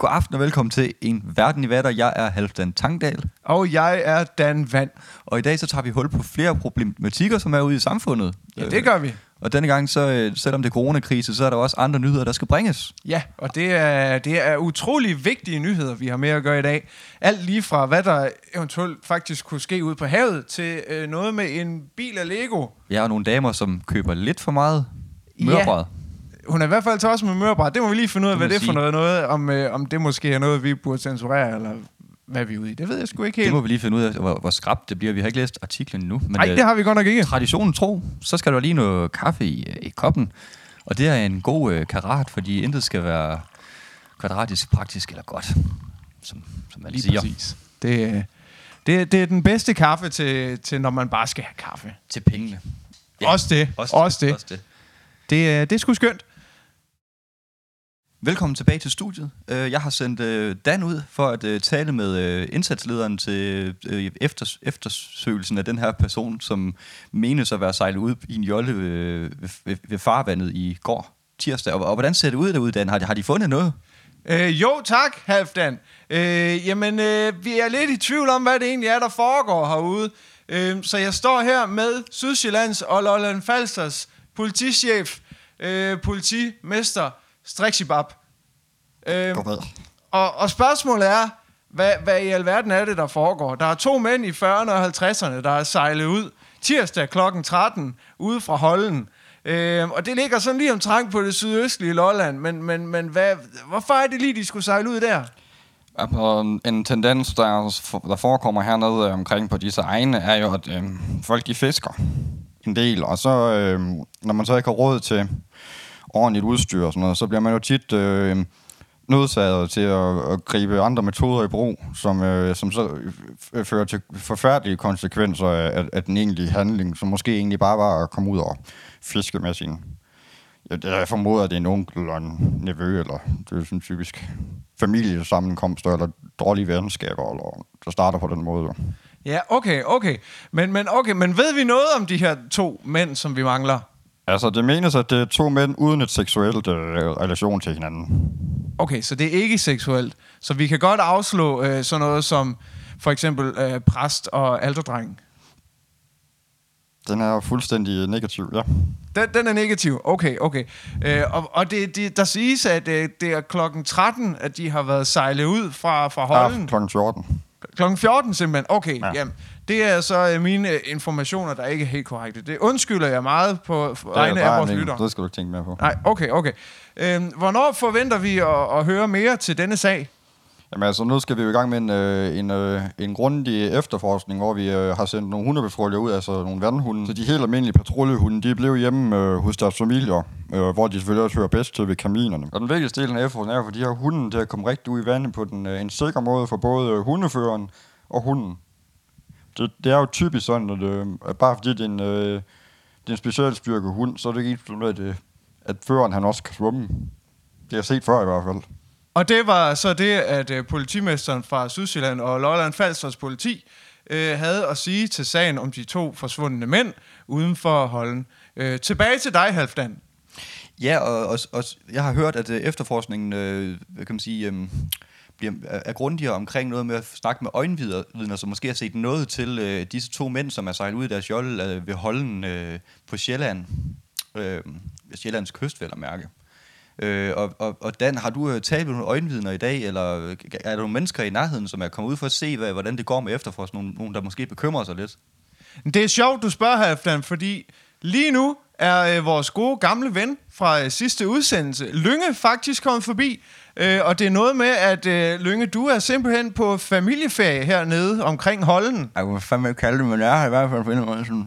God aften og velkommen til En Verden i Vatter. Jeg er Halvdan Tangdal, Og jeg er Dan Vand. og i dag så tager vi hul på flere problematikker, som er ude i samfundet. Ja, det gør vi. Og denne gang, så, øh, selvom det er coronakrise, så er der også andre nyheder, der skal bringes. Ja, og det er, det er utrolig vigtige nyheder, vi har med at gøre i dag. Alt lige fra, hvad der eventuelt faktisk kunne ske ud på havet, til øh, noget med en bil af Lego. Jeg har nogle damer, som køber lidt for meget mørbrød. Hun er i hvert fald os med mørbræt. Det må vi lige finde ud af, Det hvad det er for noget. noget om, øh, om det måske er noget, vi burde censurere, eller hvad vi er ude i. Det ved jeg sgu ikke Det helt. må vi lige finde ud af, hvor, hvor skrabt det bliver. Vi har ikke læst artiklen nu. Nej, øh, det har vi godt nok ikke. traditionen tro, så skal der lige noget kaffe i, øh, i koppen. Og det er en god øh, karat, fordi intet skal være kvadratisk, praktisk eller godt, som, som man Lige siger. præcis. Det, øh, det, det er den bedste kaffe til, til, når man bare skal have kaffe. Til pengene. Ja. Også det. Også, også det. Også det. Det, det er sgu skønt. Velkommen tilbage til studiet. Øh, jeg har sendt øh, Dan ud for at øh, tale med indsatslederen til eftersøgelsen af den her person, som menes at være sejlet ud i en jolle ved, farvandet i går tirsdag. Og, hvordan ser det ud derude, Dan? Har de, har fundet noget? Øh, jo, tak, Halfdan. Øh, jamen, øh, vi er lidt i tvivl om, hvad det egentlig er, der foregår herude. Øh, så jeg står her med Sydsjællands og Lolland Falsters politichef, øh, politimester Strixibab. Øh, og, og spørgsmålet er, hvad, hvad i alverden er det, der foregår? Der er to mænd i 40'erne og 50'erne, der er sejlet ud tirsdag kl. 13 ude fra Holden. Øh, og det ligger sådan lige omtrent på det sydøstlige Lolland, men, men, men hvad, hvorfor er det lige, de skulle sejle ud der? Altså, en tendens, der, der forekommer hernede øh, omkring på disse egne, er jo, at øh, folk de fisker en del, og så, øh, når man så ikke har råd til ordentligt udstyr og sådan noget, så bliver man jo tit øh, nødsaget til at, at gribe andre metoder i brug, som, øh, som så øh, fører til forfærdelige konsekvenser af, af, den egentlige handling, som måske egentlig bare var at komme ud og fiske med sin jeg formoder, at det er en onkel eller en nevø, eller det er sådan typisk familiesammenkomster, eller dårlige venskaber, eller der starter på den måde. Ja, okay, okay. Men, men, okay, men ved vi noget om de her to mænd, som vi mangler? Altså, det menes, at det er to mænd uden et seksuelt øh, relation til hinanden. Okay, så det er ikke seksuelt. Så vi kan godt afslå øh, sådan noget som for eksempel øh, præst og alderdreng. Den er fuldstændig negativ, ja. Den, den er negativ. Okay, okay. Øh, og og det, det, der siges, at øh, det er klokken 13, at de har været sejlet ud fra, fra Holden. Ah, klokken 14. Klokken 14 simpelthen. Okay, ja. Ja. jamen. Det er så øh, mine øh, informationer, der ikke er helt korrekte. Det undskylder jeg meget på Der vegne der af vores lyttere. Det skal du ikke tænke mere på. Nej, okay, okay. Øhm, hvornår forventer vi at, at høre mere til denne sag? Jamen altså, nu skal vi jo i gang med en, øh, en, øh, en grundig efterforskning, hvor vi øh, har sendt nogle hundepatruljer ud, altså nogle vandhunde. Så de helt almindelige patruljehunde, de blev hjemme øh, hos deres familier, øh, hvor de selvfølgelig også hører bedst til ved kaminerne. Og den vigtigste del af efterforskningen er for de her hunde til at komme rigtig ud i vandet på den, øh, en sikker måde for både øh, hundeføreren og hunden. Det, det er jo typisk sådan, at øh, at bare fordi det er en, øh, det er en specialstyrke hund, så er det ikke ens med, at, øh, at føreren han også kan svømme. Det har jeg set før i hvert fald. Og det var så det, at øh, politimesteren fra Sydsjælland og Lolland Falsters politi øh, havde at sige til sagen om de to forsvundne mænd uden for Holden. Øh, tilbage til dig, Halvdan. Ja, og, og, og jeg har hørt, at øh, efterforskningen øh, hvad kan man sige, øh, bliver, er, grundigere omkring noget med at snakke med øjenvidner, som måske har set noget til øh, disse to mænd, som er sejlet ud af deres jolle øh, ved Holden øh, på Sjælland. Øh, ved Sjællands kyst, vel at mærke. Øh, og, og, og Dan, har du øh, talt med nogle øjenvidner i dag, eller er der nogle mennesker i nærheden, som er kommet ud for at se, hvad, hvordan det går med efterforskning? Nogle, nogle, der måske bekymrer sig lidt? Det er sjovt, du spørger, Halfdan, fordi lige nu er øh, vores gode gamle ven fra øh, sidste udsendelse, Lynge, faktisk kommet forbi. Øh, og det er noget med, at øh, Lynge, du er simpelthen på familieferie hernede omkring Holden. Jeg kunne fandme ikke kalde det, men jeg har i hvert fald fundet noget sådan...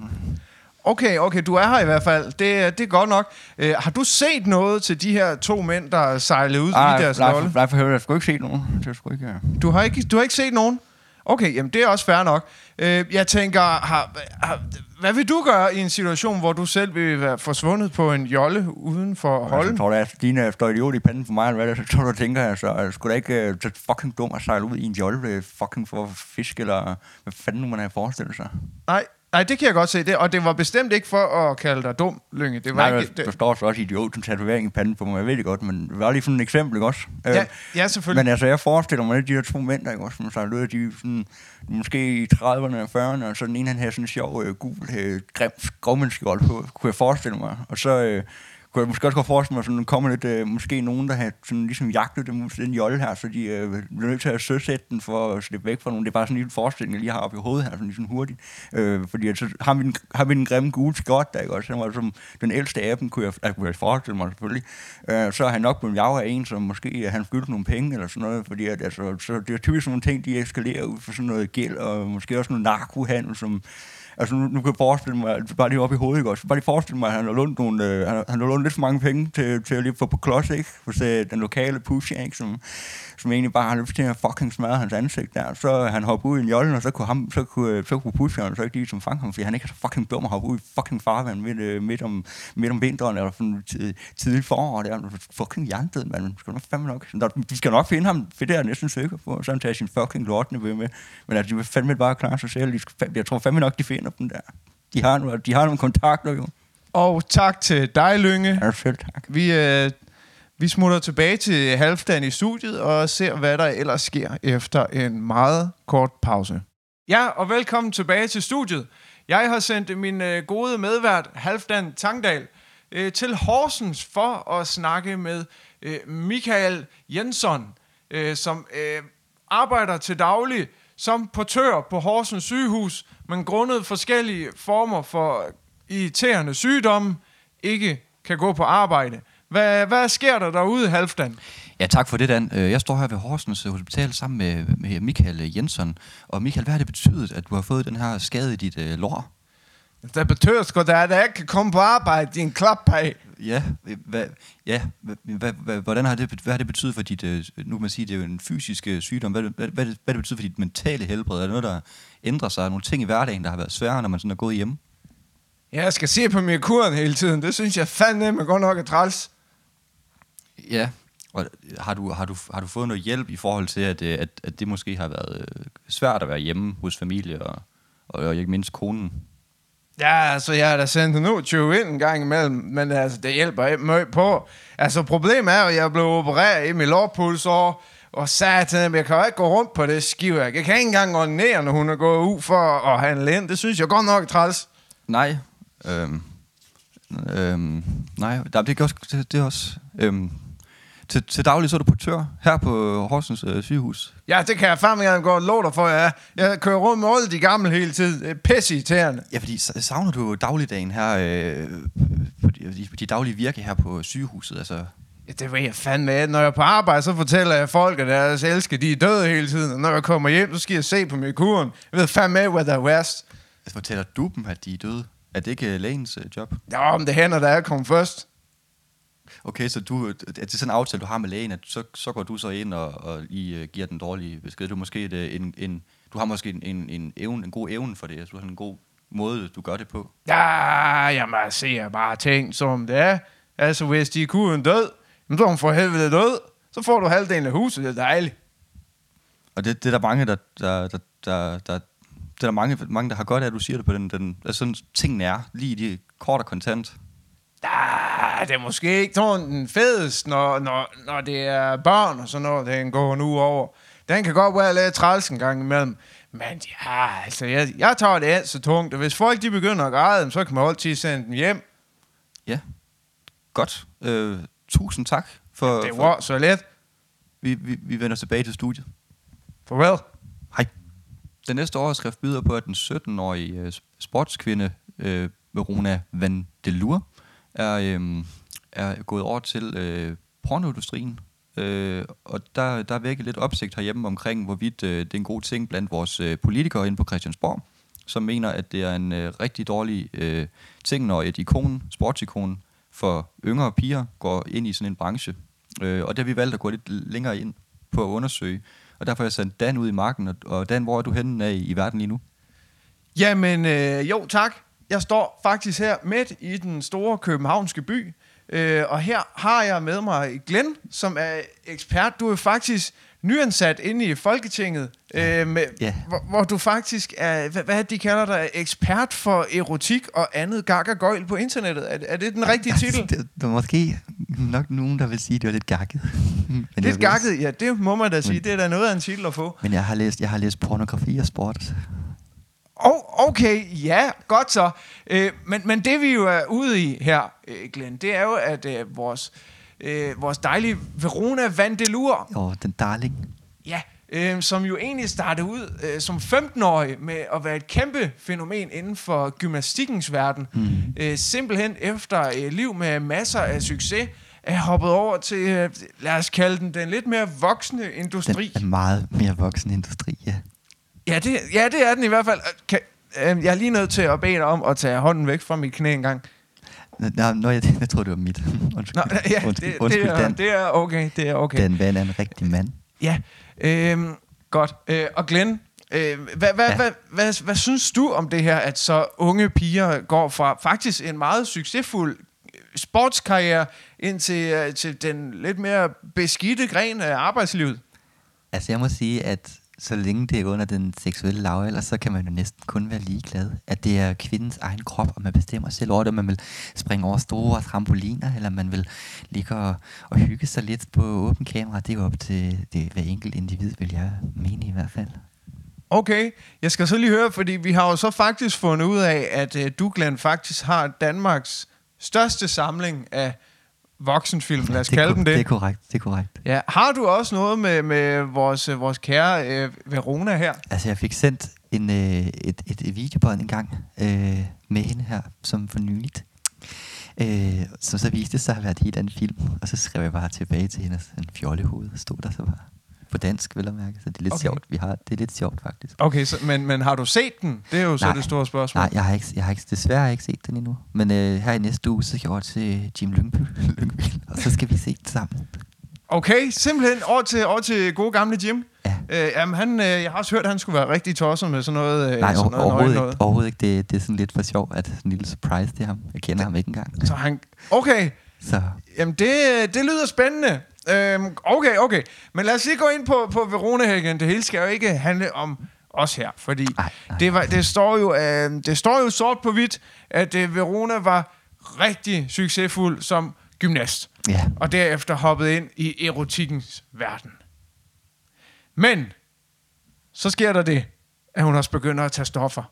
Okay, okay, du er her i hvert fald. Det, er- det er godt nok. Øh, har du set noget til de her to mænd, der er sejlet ud i deres jolle? nej, for helvede, jeg skulle ikke se nogen. Det skulle ikke... Du har ikke, du har ikke set nogen? Okay, jamen det er også fair nok. Øh, jeg tænker, har, har, hvad vil du gøre i en situation, hvor du selv vil være forsvundet på en jolle uden for Holden? Jeg tror, at Stine står idiot i panden for mig, eller hvad det er, så tror du, tænker jeg, så er det sgu da ikke uh, så fucking dum at sejle ud i en jolle fucking for fisk, eller hvad fanden nu man har forestillet sig. Nej, Nej, det kan jeg godt se. Det, og det var bestemt ikke for at kalde dig dum, Lynge. Det var Nej, ikke, der det, står så også idiot som tatovering i panden på mig. Jeg ved det godt, men det var lige sådan et eksempel, ikke også? Øh, ja, ja, selvfølgelig. Men altså, jeg forestiller mig lidt de her to mænd, der ikke også, som sejler ud de sådan, måske i 30'erne og 40'erne, og så den ene, han havde sådan en sjov, øh, gul, øh, grim skovmandskjold på, kunne jeg forestille mig. Og så øh, kunne jeg måske også godt forestille mig, at der kommer lidt, øh, måske nogen, der har sådan ligesom jagtet dem den jolle her, så de øh, bliver nødt til at søsætte den for at slippe væk fra nogen. Det er bare sådan en lille forestilling, jeg lige har oppe i hovedet her, sådan ligesom hurtigt. Øh, fordi at så har vi, den, har vi den grimme gule skot, der ikke også? Han var som den ældste af dem, kunne jeg, jeg kunne jeg forestille mig selvfølgelig. Øh, så er han nok blevet jaget af en, som måske øh, han skyldte nogle penge eller sådan noget, fordi at, altså, så det er typisk sådan nogle ting, de eskalerer ud for sådan noget gæld, og måske også noget narkohandel, som Altså nu, nu kan jeg forestille mig, bare lige op i hovedet, ikke også? Bare lige forestille mig, at han har lånt, nogle, øh, han, han har lånt lidt for mange penge til, til at lige få på klods, ikke? Hos øh, den lokale push, ikke? Som, som egentlig bare har lyst til at fucking smadre hans ansigt der. Så han hopper ud i en jolle, og så kunne, ham, så kunne, øh, så kunne pusheren så ikke lige som fange ham, fordi han ikke er så fucking dum at hoppe ud i fucking farvand midt, øh, midt, om, midt om vinteren, eller sådan tid, tidligt forår. Der er fucking hjertet, man. Skal nok fandme nok. Der, de skal nok finde ham, for det er jeg næsten sikker på, så han tager sin fucking lortende ved med. Men altså, de vil fandme bare klare sig selv. De skal, jeg tror fandme nok, de finder dem der. De har, nogle, de har nogle kontakter jo. Og tak til dig, Lynge. Ja, selv tak. Vi, øh, vi smutter tilbage til halvdagen i studiet og ser, hvad der ellers sker efter en meget kort pause. Ja, og velkommen tilbage til studiet. Jeg har sendt min øh, gode medvært, Halvdan Tangdal, øh, til Horsens for at snakke med øh, Michael Jensson, øh, som øh, arbejder til daglig som portør på Horsens sygehus, men grundet forskellige former for irriterende sygdomme, ikke kan gå på arbejde. Hvad, hvad sker der derude, Halvdan? Ja, tak for det, Dan. Øh, Jeg står her ved Horsens Hospital sammen med, med Michael Jensson. Og Michael, hvad har det betydet, at du har fået den her skade i dit øh, lår? Det betyder sgu da, at jeg ikke kan komme på arbejde, din klapdag. Ja, hvad, ja hvad, hvad, hvordan har det, hvad har det betydet for dit, øh, nu kan man sige, det er jo en fysisk øh, sygdom, hvad, hvad, hvad, hvad det betyder for dit mentale helbred? Er det noget, der ændrer sig? Nogle ting i hverdagen, der har været svære, når man sådan er gået hjem? Ja, jeg skal se på min kuren hele tiden. Det synes jeg fandme godt nok er træls. Ja, og har du, har, du, har du fået noget hjælp i forhold til, at, øh, at, at det måske har været øh, svært at være hjemme hos familie og, og, og ikke mindst konen? Ja, altså, jeg har da sendt den ud til ind en gang imellem, men altså, det hjælper ikke meget på. Altså, problemet er at jeg blev opereret i min lårpulsår, og satan, jeg kan jo ikke gå rundt på det skive. Jeg kan ikke engang ordinere, når hun er gået ud for at handle ind. Det synes jeg godt nok er træls. Nej. Øhm, øhm, nej, det, er også, det, det er også... Øhm, til, til daglig så er du portør her på Horsens øh, sygehus. Ja, det kan jeg fandme og love dig for, jeg er. Jeg kører rundt med alle de gamle hele tiden. Pisse irriterende. Ja, fordi sa- savner du dagligdagen her, øh, på de, de, daglige virke her på sygehuset? Altså, Ja, det ved jeg fandme. Når jeg er på arbejde, så fortæller jeg folk, at deres elsker, de er døde hele tiden. Og når jeg kommer hjem, så skal jeg se på min kuren. Jeg ved fandme hvad der er værst. altså, fortæller du dem, at de er døde? Er det ikke øh, lægens øh, job? Ja, men det hænder, da jeg kommer først. Okay, så du, er det sådan en aftale, du har med lægen, at så, så går du så ind og, og lige uh, giver den dårlige besked. Du, måske et, øh, en, en, du har måske en, en, en, evne, en god evne for det. Altså, du har en god måde, du gør det på. Ja, jamen, jeg ser bare ting, som det er. Altså, hvis de er kuren død, jamen, så er hun for helvede død. Så får du halvdelen af huset, det er dejligt. Og det, det er der mange, der, der, der, der, der det er der mange, mange, der har godt af, at du siger det på den, den altså sådan tingene er, lige de kort og kontant. Ja, det er måske ikke sådan den fedeste, når, når, når det er børn og sådan noget, den går nu over. Den kan godt være lidt træls en gang imellem. Men ja, altså, jeg, jeg tager det alt så tungt, og hvis folk de begynder at græde, så kan man altid sende dem hjem. Ja, godt. Øh, tusind tak for, Det for var så let. vi, vi, vi vender tilbage til studiet. Farvel. Hej. Den næste overskrift byder på, at den 17-årige øh, sportskvinde øh, Verona Van Delur er, øh, er gået over til øh, pornoindustrien. Øh, og der, der er vækket lidt opsigt herhjemme omkring, hvorvidt øh, det er en god ting blandt vores øh, politikere inde på Christiansborg, som mener, at det er en øh, rigtig dårlig øh, ting, når et ikon, sportsikon for yngre piger går ind i sådan en branche. Øh, og det har vi valgt at gå lidt længere ind på at undersøge. Og derfor har jeg sendt Dan ud i marken. Og, og Dan, hvor er du henne af i, i verden lige nu? Jamen, øh, jo tak. Jeg står faktisk her midt i den store københavnske by. Øh, og her har jeg med mig Glenn, som er ekspert. Du er faktisk nyansat inde i Folketinget, øh, med, Ja. hvor, hvor du faktisk er, hvad, hvad de kalder dig, ekspert for erotik og andet gag på internettet. Er, er det den rigtige titel? Altså, det, der er måske nok nogen, der vil sige, at det var lidt gakket. Men Lidt gakket, ja, det må man da sige. Men- Det er da noget af en titel at få. Men jeg har læst, jeg har læst pornografi og sport. Oh, okay, ja, godt så. Øh, men, men det vi jo er ude i her, øh, Glenn, det er jo, at øh, vores, øh, vores dejlige Verona Vandelur, Og den darling. ja, øh, som jo egentlig startede ud øh, som 15-årig med at være et kæmpe fænomen inden for gymnastikkens verden. Mm. Øh, simpelthen efter et liv med masser af succes, er hoppet over til, øh, lad os kalde den, den lidt mere voksne Den industri. er meget mere voksen industri, ja. Ja det, ja, det er den i hvert fald. Kan, øh, jeg er lige nødt til at bede dig om at tage hånden væk fra mit knæ en gang. Nå, Nå, jeg, jeg tror det var mit. Undskyld, Nå, ja, undskyld, det, undskyld det, er, Dan. det er okay. Det er okay. Dan Van er en rigtig mand. Ja, øhm, godt. Øh, og Glenn, øh, hvad, hvad, ja. Ja. hvad, hvad, hvad synes du om det her, at så unge piger går fra faktisk en meget succesfuld øh, sportskarriere ind til, øh, til den lidt mere beskidte gren af arbejdslivet? Altså jeg må sige, at så længe det er under den seksuelle lavalder, så kan man jo næsten kun være ligeglad. At det er kvindens egen krop, og man bestemmer selv over det, om man vil springe over store trampoliner, eller man vil ligge og, og hygge sig lidt på åben kamera. Det er jo op til det, hver enkelt individ, vil jeg mene i hvert fald. Okay, jeg skal så lige høre, fordi vi har jo så faktisk fundet ud af, at øh, du, Glenn, faktisk har Danmarks største samling af voksenfilm, lad os det, kalde dem det. Det er korrekt, det er korrekt. Ja, har du også noget med, med vores, vores kære øh, Verona her? Altså, jeg fik sendt en, øh, et, et, et videobånd en gang øh, med hende her, som for nyligt. Øh, som så viste sig at være et helt andet film. Og så skrev jeg bare tilbage til hende, en fjollehoved stod der så bare. På dansk, vil jeg mærke. Så det er lidt Okay. sjovt. Vi har, det er lidt sjovt, faktisk. Okay, så, men, men har du set den? Det er jo så Nej. det store spørgsmål. Nej, jeg har, ikke, jeg har ikke, desværre ikke set den endnu. Men øh, her i næste uge, så skal jeg over til Jim Lyngby, Lyngby og så skal vi se den sammen. Okay, simpelthen over til, over til gode gamle Jim. Ja. Øh, jamen, han, øh, jeg har også hørt, at han skulle være rigtig tosset med sådan noget. Øh, Nej, sådan noget overhovedet, noget. ikke, overhovedet ikke. Det, det er sådan lidt for sjov, at sådan en lille surprise til ham. Jeg kender ham ikke engang. Så han, okay, Så jamen det, det lyder spændende. Øhm, okay, okay. Men lad os lige gå ind på, på Verona her igen. Det hele skal jo ikke handle om os her, fordi Nej, nej. det, var, det, står jo, øh, det står jo sort på hvidt, at øh, Verona var rigtig succesfuld som gymnast. ja, og derefter hoppet ind i erotikkens verden. Men, så sker der det, at hun også begynder at tage stoffer.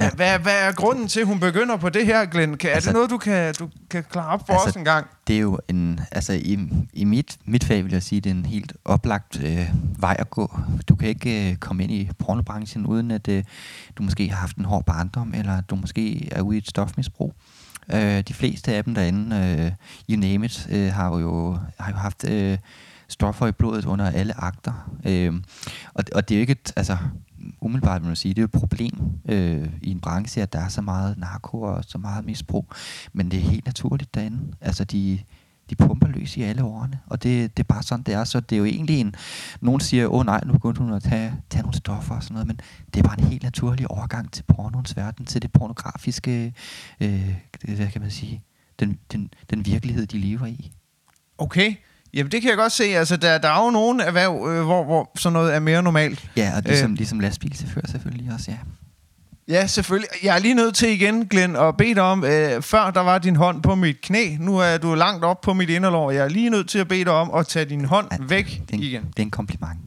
Ja. Hvad, hvad er grunden til, at hun begynder på det her, Glenn? Kan, er Altså- det noget, du kan, du kan klare op for Altså, os en gang? det er jo en, altså i, i mit, mit fag vil jeg sige, det er en helt oplagt øh, vej at gå. Du kan ikke øh, komme ind i pornobranchen, uden at øh, du måske har haft en hård barndom, eller du måske er ude i et stofmisbrug. Øh, de fleste af dem derinde, øh, you name it, øh, har jo, har jo haft øh, stoffer i blodet under alle akter. Øh, og, og det er jo ikke et, altså umiddelbart vil man sige, det er et problem øh, i en branche, at der er så meget narko og så meget misbrug. Men det er helt naturligt derinde. Altså, de, de pumper løs i alle årene, og det, det er bare sådan, det er. Så det er jo egentlig en... Nogen siger, åh oh, nej, nu begyndte hun at tage, tage nogle stoffer og sådan noget, men det er bare en helt naturlig overgang til pornoens verden, til det pornografiske, øh, det, hvad kan man sige, den, den, den virkelighed, de lever i. Okay. Jamen, det kan jeg godt se. Altså, der, der er jo nogle erhverv, øh, hvor, hvor sådan noget er mere normalt. Ja, og ligesom, Øh. ligesom lastbilchauffør selvfølgelig også, ja. Ja, selvfølgelig. Jeg er lige nødt til igen, Glenn, at bede dig om, øh, før der var din hånd på mit knæ, nu er du langt op på mit inderlår. Jeg er lige nødt til at bede dig om at tage din hånd Ja, væk det er en, igen. Det er en kompliment.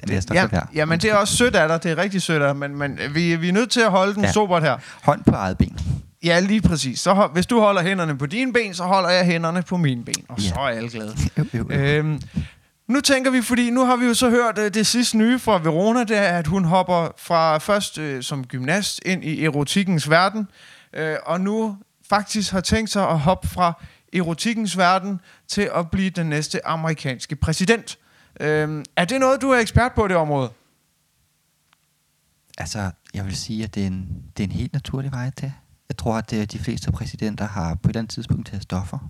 Den vil jeg ja, ja, men det er også sødt af dig. Det er rigtig sødt af dig, men, men vi, vi er nødt til at holde den. Ja. sobert her. Hånd på eget ben. Ja, lige præcis. Så hvis du holder hænderne på dine ben, så holder jeg hænderne på mine ben. Og Ja. så er alle glade. Jo, jo, jo. øhm, nu tænker vi, fordi nu har vi jo så hørt uh, det sidste nye fra Verona, det er, at hun hopper fra først uh, som gymnast ind i erotikkens verden, uh, og nu faktisk har tænkt sig at hoppe fra erotikkens verden til at blive den næste amerikanske præsident. Uh, er det noget, du er ekspert på det område? Altså, jeg vil sige, at det er en, det er en helt naturlig vej til. Jeg tror, at øh, de fleste præsidenter har på et eller andet tidspunkt taget stoffer. Og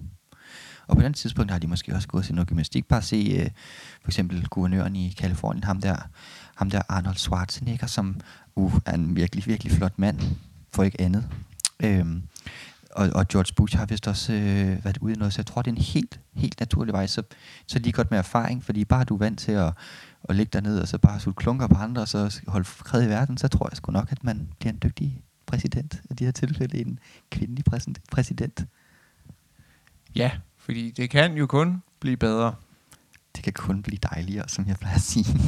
på et eller andet tidspunkt har de måske også gået til noget gymnastik. Bare se øh, for eksempel guvernøren i Kalifornien, ham der, ham der Arnold Schwarzenegger, som uh, er en virkelig, virkelig flot mand, for ikke andet. Øhm, og, og George Bush har vist også øh, været ude i noget, så jeg tror, det er en helt, helt naturlig vej. Så, så lige godt med erfaring, fordi bare du er vant til at, at ligge dernede, og så bare sulte klunker på andre, og så holde fred i verden, så tror jeg sgu nok, at man bliver en dygtig præsident. I de her tilfælde en kvindelig præsident-. Ja, fordi det kan jo kun blive bedre. Det kan kun blive dejligere, som jeg plejer at sige.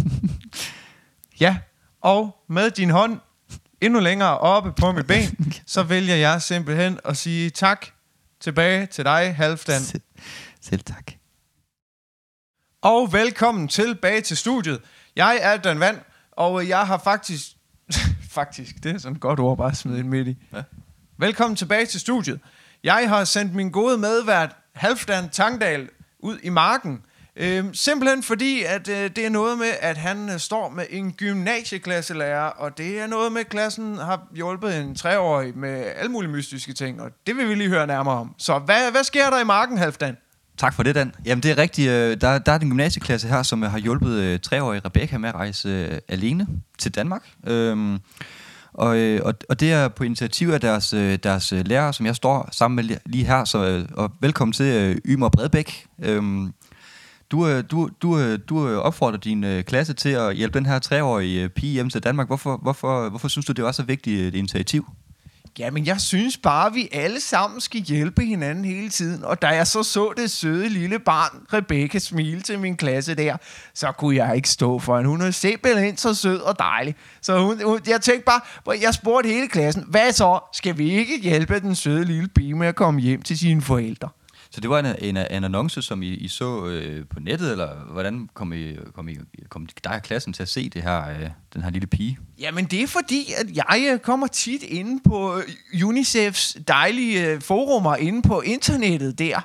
Ja, og med din hånd endnu længere oppe på mit ben, så vælger jeg simpelthen at sige tak tilbage til dig, Halvdan. selv, selv tak. Og velkommen tilbage til studiet. Jeg er Dan Vand, og jeg har faktisk... faktisk, det er sådan et godt ord bare smide ind midt i. Ja. Velkommen tilbage til studiet. Jeg har sendt min gode medvært, Halvdan Tangdal, ud i marken. Øhm, simpelthen fordi, at øh, det er noget med, at han øh, står med en gymnasieklasselærer, og det er noget med, at klassen har hjulpet en treårig med alle mulige mystiske ting, og det vil vi lige høre nærmere om. Så hvad, hvad sker der i marken, Halvdan? Tak for det, Dan. Jamen, det er rigtigt. Øh, der, der er den gymnasieklasse her, som har hjulpet øh, treårige Rebecca med at rejse øh, alene til Danmark. Øhm, og, og, og det er på initiativ af deres, deres lærer, som jeg står sammen med lige her. Så, og velkommen til Ymer Bredbæk. Øhm, du, du, du, du opfordrer din klasse til at hjælpe den her treårige pige hjem til Danmark. Hvorfor, hvorfor, hvorfor synes du, det var så vigtigt et initiativ? Jamen, jeg synes bare, at vi alle sammen skal hjælpe hinanden hele tiden. Og da jeg så så det søde lille barn, Rebecca, smile til min klasse der, så kunne jeg ikke stå for hende. Hun er simpelthen så sød og dejlig. Så hun, hun, jeg tænkte bare, jeg spurgte hele klassen, hvad så? Skal vi ikke hjælpe den søde lille pige med at komme hjem til sine forældre? Så det var en, en, en annonce, som I, I så øh, på nettet, eller hvordan kom, I, kom, I, kom dig og klassen til at se det her, øh, den her lille pige? Jamen, det er fordi, at jeg øh, kommer tit inde på øh, UNICEFs dejlige øh, forumer inde på internettet der.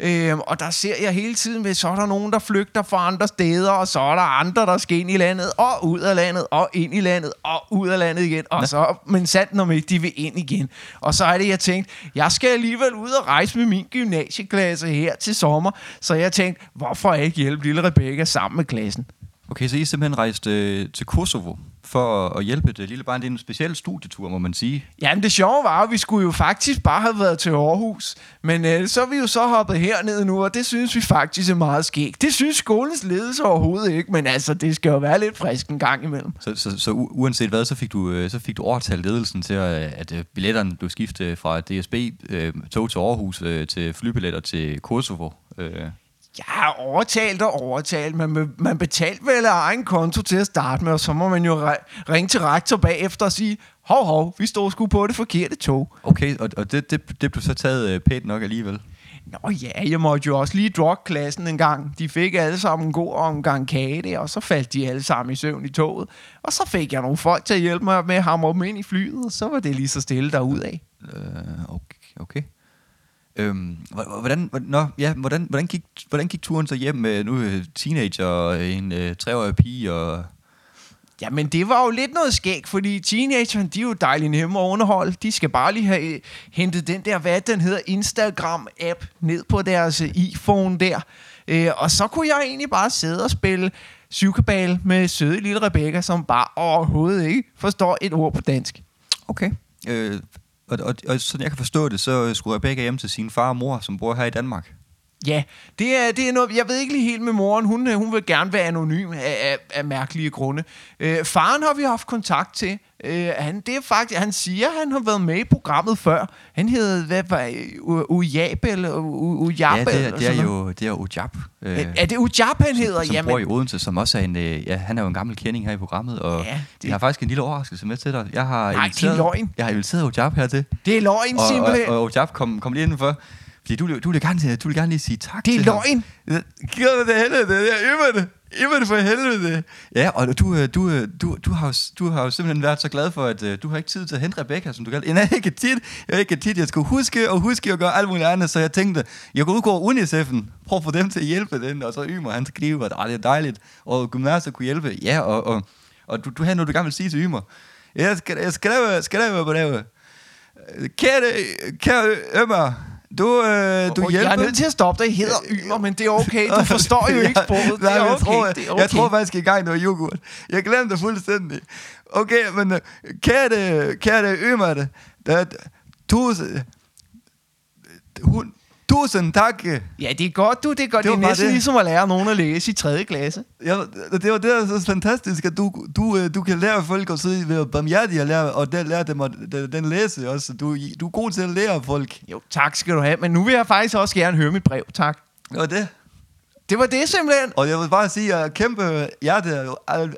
Øhm, og der ser jeg hele tiden, at så er der nogen, der flygter fra andre steder, og så er der andre, der skal ind i landet, og ud af landet, og ind i landet, og ud af landet igen. Og så, men sandt når ikke, de vil ind igen. Og så er det, jeg tænkte, jeg skal alligevel ud og rejse med min gymnasieklasse her til sommer. Så jeg tænkte, hvorfor ikke hjælpe lille Rebecca sammen med klassen? Okay, så I er simpelthen rejst øh, til Kosovo for at, at hjælpe det lille barn. Det er en speciel studietur, må man sige. Jamen det sjove var, at vi skulle jo faktisk bare have været til Aarhus. Men øh, så er vi jo så hoppet herned nu, og det synes vi faktisk er meget skægt. Det synes skolens ledelse overhovedet ikke, men altså, det skal jo være lidt frisk en gang imellem. Så, så, så uanset hvad, så fik du, øh, så fik du overtalt ledelsen til, at, at øh, billetterne blev skiftet fra DSB øh, tog til Aarhus øh, til flybilletter til Kosovo. Øh. Ja, overtalt og overtalt. Man, man betalte vel af egen konto til at starte med, og så må man jo re- ringe til rektor bagefter og sige, hov, hov, vi stod sgu på det forkerte tog. Okay, og, og det, det, det blev så taget øh, pænt nok alligevel. Nå ja, jeg måtte jo også lige droppe klassen en gang. De fik alle sammen en god omgang kage der, og så faldt de alle sammen i søvn i toget. Og så fik jeg nogle folk til at hjælpe mig med at hamre dem ind i flyet, og så var det lige så stille derudad. Øh, okay. okay. Øhm, hvordan, nå, ja, hvordan, hvordan, gik, hvordan gik turen så hjem med nu øh, teenager og en øh, treårig pige? Og, Jamen, det var jo lidt noget skæg, fordi teenagerne, de er jo dejligt nemme at underholde. De skal bare lige have øh, hentet den der, hvad den hedder, Instagram-app ned på deres øh, iPhone der. Øh, og så kunne jeg egentlig bare sidde og spille syvkabal med søde lille Rebecca, som bare overhovedet ikke forstår et ord på dansk. okay. Øh, og, og, og sådan jeg kan forstå det, så øh, skulle Rebecca hjem til sin far og mor, som bor her i Danmark. Ja, det er, det er noget, jeg ved ikke lige helt med moren. Hun, øh, hun vil gerne være anonym af, af, af mærkelige grunde. Øh, faren har vi haft kontakt til. Øh, han, det er faktisk, han siger, at han har været med i programmet før. Han hed, hvad var Ujab eller Ujab? Ja, det er, det er jo det er Ujab. Øh, Er, det Ujab, han hedder? som bor i Odense, som også er en, øh, ja, han er jo en gammel kending her i programmet, og Ja, det- det... har faktisk en lille overraskelse med til dig. Jeg har Nej, det er løgn. Jeg har inviteret Ujab hertil, det er løgn, og, simpelthen. og, og Ujab kom, kom lige indenfor, fordi du, du, vil gerne, du vil gerne lige sige tak det er til ham. løgn. Giv mig det helvede, det. Øver det for helvede. Ja, og du, øh, du, øh, du, du, har, jo du har jo simpelthen været så glad for, at uh, du har ikke tid til at hente Rebecca, som du kan. Nej, ikke tit. Jeg ikke tit. Jeg skulle huske og huske at gøre alt muligt andet, så jeg tænkte, jeg kunne udgå UNICEF'en, prøv at få dem til at hjælpe den, og så Ymer, han skriver, at "Ah, det er dejligt, og gymnasiet kunne hjælpe. Ja, og, og, og du, du havde noget, du gerne vil sige til Ymer. Jeg skal, jeg skrev, skrev på det. Kære, kære Ymer, du, øh, du hjælper. Jeg er nødt til at stoppe dig. Hedder Ymer, men det er okay. Du forstår jo ikke sproget. Det er jeg okay. tror, det er okay. Jeg tror faktisk ikke engang, det var yoghurt. Jeg glemte det fuldstændig. Okay, men øh, kære, kære Ømer, det, du, hun, tusind tak. Ja, det er godt, du. Det er godt. Det Det, er næsten det. ligesom at lære nogen at læse i 3. klasse. Ja, det var det, der er så fantastisk, at du, du, øh, du kan lære folk at sidde ved barmhjertig og lære, og der, lære dem at den, den læse også. Du, du er god til at lære folk. Jo, tak skal du have. Men nu vil jeg faktisk også gerne høre mit brev, tak. Det var det. Det var det simpelthen. Og jeg vil bare sige, at jeg kæmpe hjerte,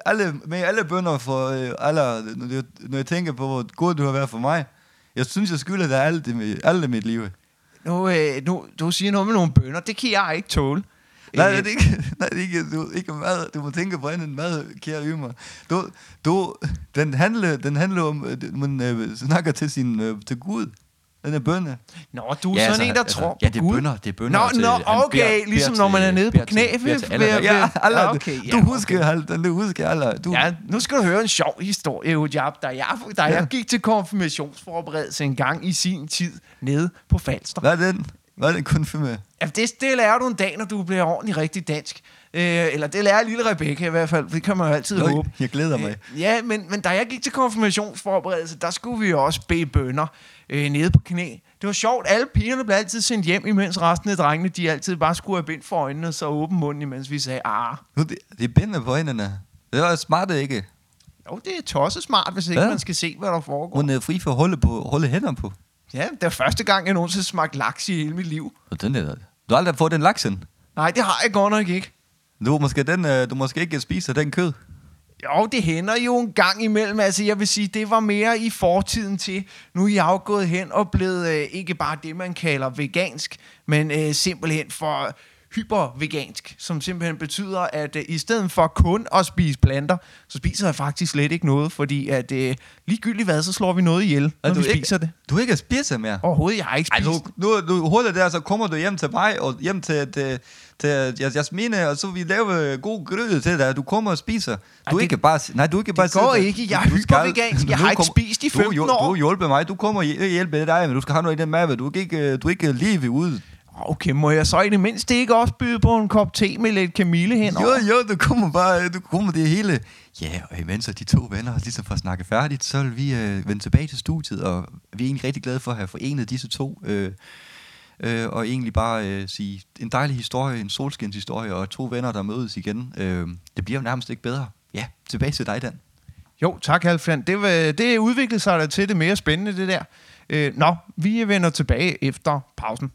alle, med alle bønder for øh, alle, når jeg, tænker på, hvor god du har været for mig. Jeg synes, jeg skylder dig alt alt i mit liv. Nu, øh, nu, du siger noget med nogle bønder. Det kan jeg ikke tåle. Nej, Øh, det er ikke, nej, det er ikke, du, ikke mad. Du må tænke på end mad, kære Ymer. Du, du, den, handler, den handler om, at man øh, snakker til, sin, øh, til Gud. Den er bønne. Nå, du er ja, sådan en, der tror Ja, på det er Gud. bønder. Det er bønder. Nå, til- nå, okay. beder- ligesom beder når man er nede på knæ. Ja, alle, Ja, okay, okay, du ja, husker, okay. Du husker alle. Du, Ja, nu skal du høre en sjov historie, Ujab. Da jeg, da jeg gik til konfirmationsforberedelse en gang i sin tid nede på Falster. Hvad er den? Hvad er den med? Ja, det, det lærer du en dag, når du bliver ordentligt rigtig dansk. Øh, eller det lærer lille Rebecca i hvert fald, det kan man jo altid Nå, håbe. jeg glæder mig. Øh, ja, men, men da jeg gik til konfirmationsforberedelse, der skulle vi jo også bede bønder øh, nede på knæ. Det var sjovt, alle pigerne blev altid sendt hjem, imens resten af drengene, de altid bare skulle have bind for øjnene, og så åben munden, imens vi sagde, ah, Nu, det, det er binde på øjnene. Det var smart, ikke? jo, det er tosset smart, hvis ikke Ja. man skal se, hvad der foregår. Hun er fri for at holde, på, holde hænder på. Ja, det var første gang, jeg nogensinde smagte laks i hele mit liv. Og den er, du har aldrig fået den laksen. Nej, det har jeg godt nok ikke. Du måske, den, øh, du måske ikke spise den kød. Jo, det hænder jo en gang imellem. Altså, jeg vil sige, det var mere i fortiden til. Nu er jeg jo gået hen og blevet øh, ikke bare det, man kalder vegansk, men øh, simpelthen for hypervegansk, som simpelthen betyder, at øh, i stedet for kun at spise planter, så spiser jeg faktisk slet ikke noget, fordi at øh, ligegyldigt hvad, så slår vi noget ihjel, når du vi ikke, spiser det. Du ikke spiser mere. Overhovedet, jeg har ikke Ej, spist. nu, nu, nu hurtigt der, så kommer du hjem til mig, og hjem til, til, til Jas- Jasmine, og så vi laver god gryde til dig, du kommer og spiser. Du Ej, er det- ikke bare, nej, du ikke bare går sidde der. ikke. Jeg er Du skal- hypervegansk. Jeg du har ikke spist i du, 15 jo- år. Du hjælper mig, du kommer og hjæ- hjælper dig, men du skal have noget i den mave, du kan ikke, du er ikke leve ude. Okay, må jeg så i det mindste ikke også byde på en kop te med lidt kamille hen Jo, jo, du kommer bare, du kommer det hele. Ja, og imens de to venner ligesom får snakket færdigt, så vil vi øh, vende tilbage til studiet, og vi er egentlig rigtig glade for at have forenet disse to. Øh, øh, og egentlig bare øh, sige, en dejlig historie, en solskinshistorie, og to venner, der mødes igen. Øh, det bliver jo nærmest ikke bedre. Ja, tilbage til dig, Dan. Jo, tak Halfdan. Det, vil- det udviklede sig da til det mere spændende, det der. Øh, nå, vi vender tilbage efter pausen.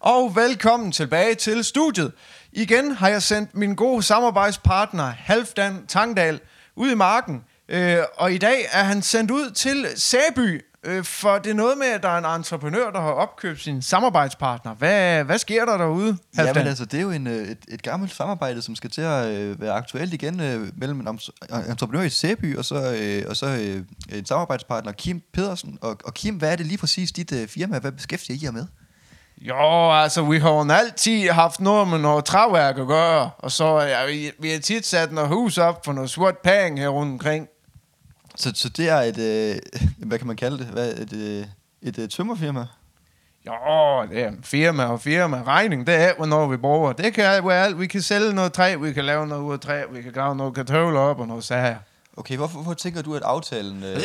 Og velkommen tilbage til studiet. Igen har jeg sendt min gode samarbejdspartner Halfdan Tangdal ud i marken. Øh, og i dag er han sendt ud til Sæby, øh, for det er noget med, at der er en entreprenør, der har opkøbt sin samarbejdspartner. Hvad, hvad sker der derude, Halfdan? Jamen altså, det er jo en, øh, et, et gammelt samarbejde, som skal til at øh, være aktuelt igen øh, mellem en entreprenør i Sæby og så, øh, og så øh, en samarbejdspartner, Kim Pedersen. Og, og Kim, hvad er det lige præcis dit øh, firma, hvad beskæftiger I jer med? Jo, altså, vi har jo altid haft noget med noget træværk at gøre, og så ja, vi, vi har tit sat noget hus op for noget sort penge her rundt omkring. Så, så det er et, øh, hvad kan man kalde det, hvad, et, øh, et øh, tømmerfirma? Jo, det er firma og firma. Regning, det er, hvornår vi bruger. Det kan være alt. Vi kan sælge noget træ, vi kan lave noget ud af træ, vi kan grave noget kartofler op og noget sager. Okay, hvorfor, hvorfor tænker du, at aftalen... Øh,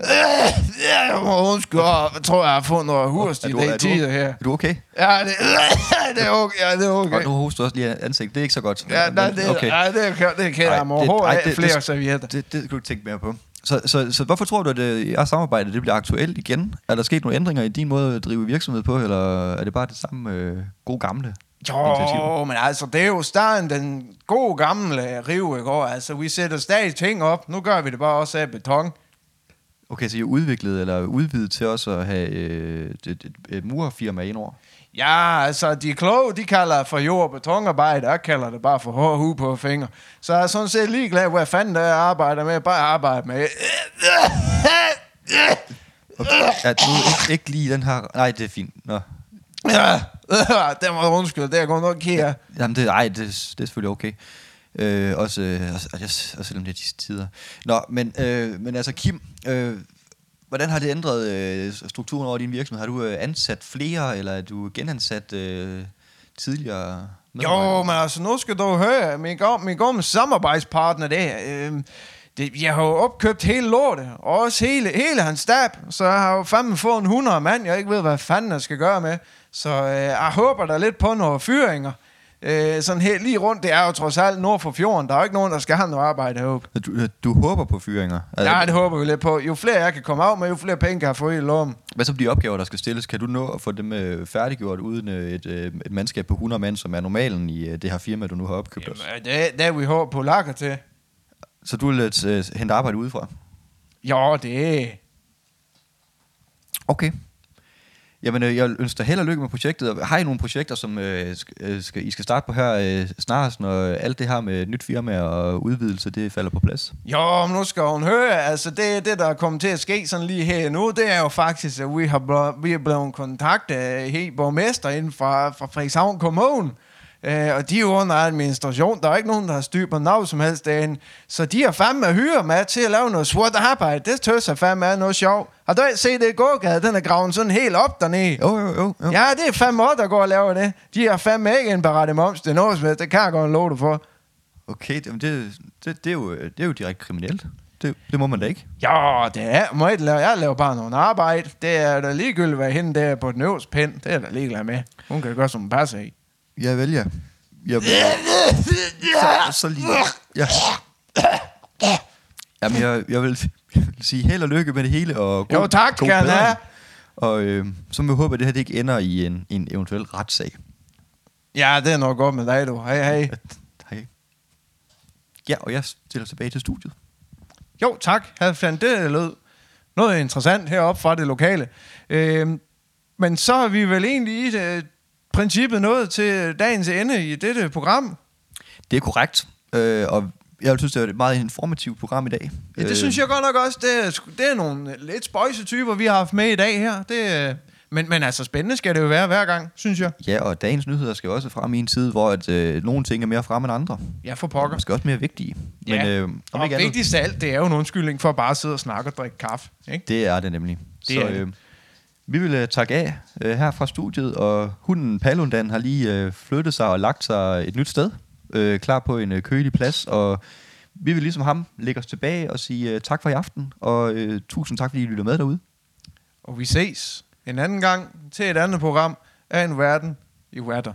Jeg må undskylde, jeg tror, jeg har fået noget hurst i du- du- tider her. er du okay? Ja, det, det er okay. Ja, det er Okay. Og nu hoster du også lige ansigt, det er ikke så godt. Ja, nej, det, okay. ja, det, er, det kan jeg overhovedet ej, af flere servietter. Det, det kan du ikke tænke mere på. Så, så, så hvorfor tror du, at øh, jeres samarbejde det bliver aktuelt igen? Er der sket nogle ændringer i din måde at drive virksomhed på, eller er det bare det samme øh, gode gamle? Jo, men altså, det er jo starten den gode gamle rive, ikke? Altså, vi sætter stadig ting op. Nu gør vi det bare også af beton. Okay, så I er udviklet eller udvidet til også at have øh, et, et, et murerfirma indover? Ja, altså, de kloge, de kalder det for jord- og betonarbejde. Jeg kalder det bare for hård hud på fingre. Så jeg er sådan set ligeglad, hvad fanden det er, jeg arbejder med. Bare arbejde med. Okay. Ja, du ikke, ikke lige den her... Nej, det er fint. Nå. Ja, det må undskylde, det er godt nok her. Jamen, det, ej, det, det er selvfølgelig okay. Øh, også, øh, også, også, også selvom det er disse tider. Nå, men, øh, men altså Kim, øh, hvordan har det ændret øh, strukturen over din virksomhed? Har du øh, ansat flere, eller er du genansat øh, tidligere Jo, men altså, nu skal du høre, min, min gamle samarbejdspartner der, øh, det, jeg har jo opkøbt hele lortet, og også hele, hele hans stab, så jeg har jo fandme fået en 100 mand, jeg ikke ved, hvad fanden jeg skal gøre med. Så øh, jeg håber der lidt på nogle fyringer. Øh, sådan helt lige rundt, det er jo trods alt nord for fjorden. Der er jo ikke nogen, der skal have noget arbejde heroppe. Du, du håber på fyringer? Altså, Ja, det håber vi lidt på. Jo flere jeg kan komme af med, jo flere penge kan jeg få i lommen. Hvad så de opgaver, der skal stilles? Kan du nå at få dem øh, færdiggjort uden øh, et, øh, et mandskab på 100 mand, som er normalen i øh, det her firma, du nu har opkøbt os? Jamen, det, det er vi håber på lakker til. Så du vil øh, hente arbejde udefra? Jo, det Okay. Jamen, øh, jeg ønsker dig held og lykke med projektet. Og Har I nogle projekter, som øh, skal, øh, skal, I skal starte på her øh, snarest, når alt det her med nyt firma og udvidelse, det falder på plads? Jo, men nu skal hun høre, altså det, det der er kommet til at ske sådan lige her nu, det er jo faktisk, at vi har bl- vi er blevet kontaktet af helt borgmester inden fra, fra Frederikshavn Kommune. Øh, og de er under administration. Der er ikke nogen, der har styr på noget som helst derinde. Så de har fandme hyre med til at lave noget sort arbejde. Det tøs jeg fandme er noget sjovt. Har du ikke set det gågade? Den er graven sådan helt op dernede. Jo, jo, jo. jo. Ja, det er fandme også, der går og laver det. De har fandme ikke indberettet moms. Det er noget som helst. Det kan jeg godt love dig for. Okay, det, det, det, det, er jo, det er jo direkte kriminelt. Det, det må man da ikke. Ja, det er. Må ikke lave. Jeg laver bare noget arbejde. Det er da ligegyldigt, hvad hende der på den øverste pind. Det er der ligeglad med. Hun kan gøre, som hun passer i. Jeg vælger. Jeg så, så lige. Ja. Jamen, jeg, jeg, vil, jeg vil sige held og lykke med det hele. Og Jo, tak, god skal have. Og øh, så må jeg håbe, at det her det ikke ender i en, en eventuel retssag. Ja, det er noget godt med dig, du. Hej, hej. Hej. Ja, og jeg stiller tilbage til studiet. Jo, tak. Halvfland, det lød noget interessant heroppe fra det lokale. Øhm, men så er vi vel egentlig i det, princippet nået til dagens ende i dette program. Det er korrekt. Øh, og jeg synes, det er et meget informativt program i dag. Ja, det øh. synes jeg godt nok også. Det er, det er nogle lidt spøjse typer, vi har haft med i dag her. Det, øh, men, men altså, spændende skal det jo være hver gang, synes jeg. Ja, og dagens nyheder skal jo også fra min side, hvor at, øh, nogle ting er mere frem end andre. Ja, for pokker. Måske også mere vigtige. Men Ja. øh, om Og ikke vigtigst af alt, det er jo en undskyldning for at bare sidde og snakke og drikke kaffe. Ikke? det er det nemlig. Det Så er det. øh, vi vil øh, takke af øh, her fra studiet, og hunden Palundan har lige øh, flyttet sig og lagt sig et nyt sted, øh, klar på en øh, kølig plads, og vi vil ligesom ham lægge os tilbage og sige øh, tak for i aften, og øh, tusind tak, fordi I lytter med derude. Og vi ses en anden gang til et andet program af en verden i Watter.